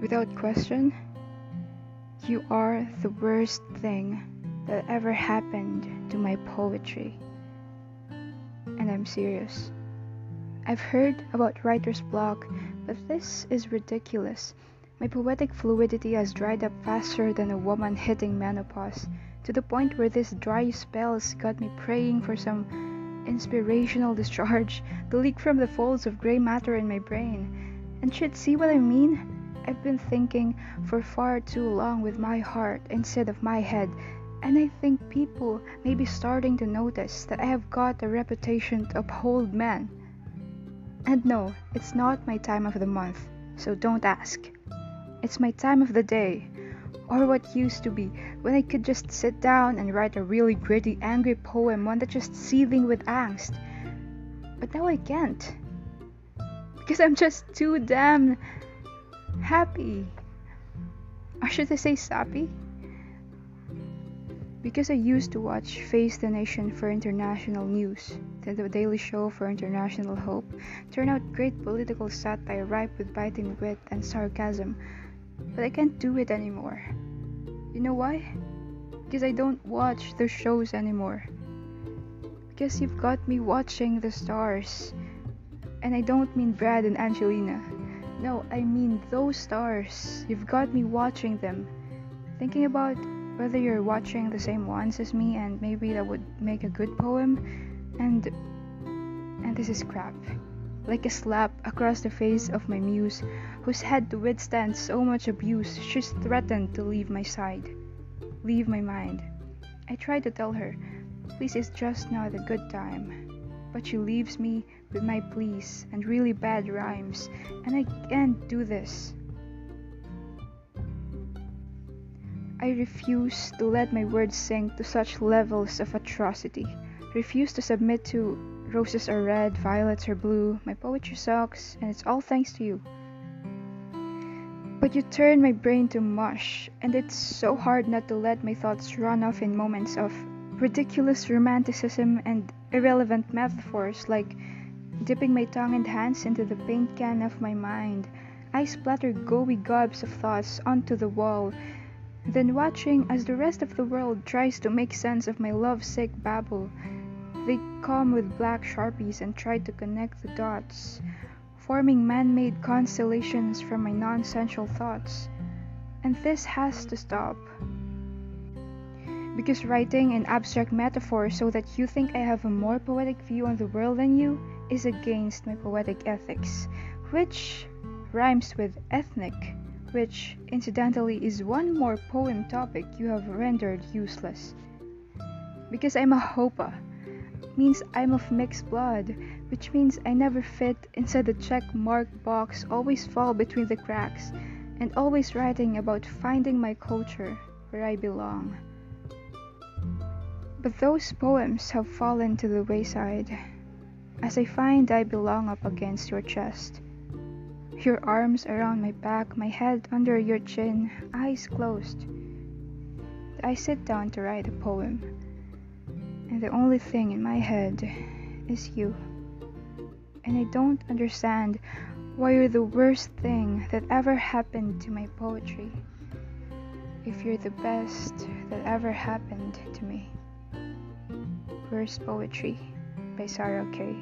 Without question, you are the worst thing that ever happened to my poetry. And I'm serious. I've heard about writer's block, but this is ridiculous. My poetic fluidity has dried up faster than a woman hitting menopause, to the point where these dry spells got me praying for some inspirational discharge to leak from the folds of gray matter in my brain. And should see what I mean? I've been thinking for far too long with my heart instead of my head, and I think people may be starting to notice that I have got a reputation to uphold men. And no, it's not my time of the month, so don't ask. It's my time of the day, or what used to be, when I could just sit down and write a really gritty, angry poem, one that's just seething with angst. But now I can't. Because I'm just too damn happy. Or should I say sappy? Because I used to watch Face the Nation for international news, then The Daily Show for international hope, turn out great political satire ripe with biting wit and sarcasm, but I can't do it anymore. You know why? Because I don't watch those shows anymore. Because you've got me watching the stars. And I don't mean Brad and Angelina. No, I mean those stars. You've got me watching them. Thinking about whether you're watching the same ones as me and maybe that would make a good poem. And and this is crap. Like a slap across the face of my muse, who's had to withstand so much abuse, she's threatened to leave my side, leave my mind. I tried to tell her, please, it's just not a good time but she leaves me with my pleas and really bad rhymes, and I can't do this. I refuse to let my words sink to such levels of atrocity. Refuse to submit to roses are red, violets are blue, my poetry sucks, and it's all thanks to you. But you turn my brain to mush, and it's so hard not to let my thoughts run off in moments of ridiculous romanticism and irrelevant metaphors like dipping my tongue and hands into the paint can of my mind. I splatter gooey gobs of thoughts onto the wall, then watching as the rest of the world tries to make sense of my lovesick babble. They come with black sharpies and try to connect the dots, forming man made constellations from my nonsensical thoughts. And this has to stop because writing an abstract metaphor so that you think I have a more poetic view on the world than you is against my poetic ethics, which rhymes with ethnic, which incidentally is one more poem topic you have rendered useless. Because I'm a hapa means I'm of mixed blood, which means I never fit inside the check mark box, always fall between the cracks, and always writing about finding my culture where I belong. But those poems have fallen to the wayside, as I find I belong up against your chest. Your arms around my back, my head under your chin, eyes closed. I sit down to write a poem, and the only thing in my head is you. And I don't understand why you're the worst thing that ever happened to my poetry. If you're the best that ever happened to me. Worst Poetry by Sarah Kay.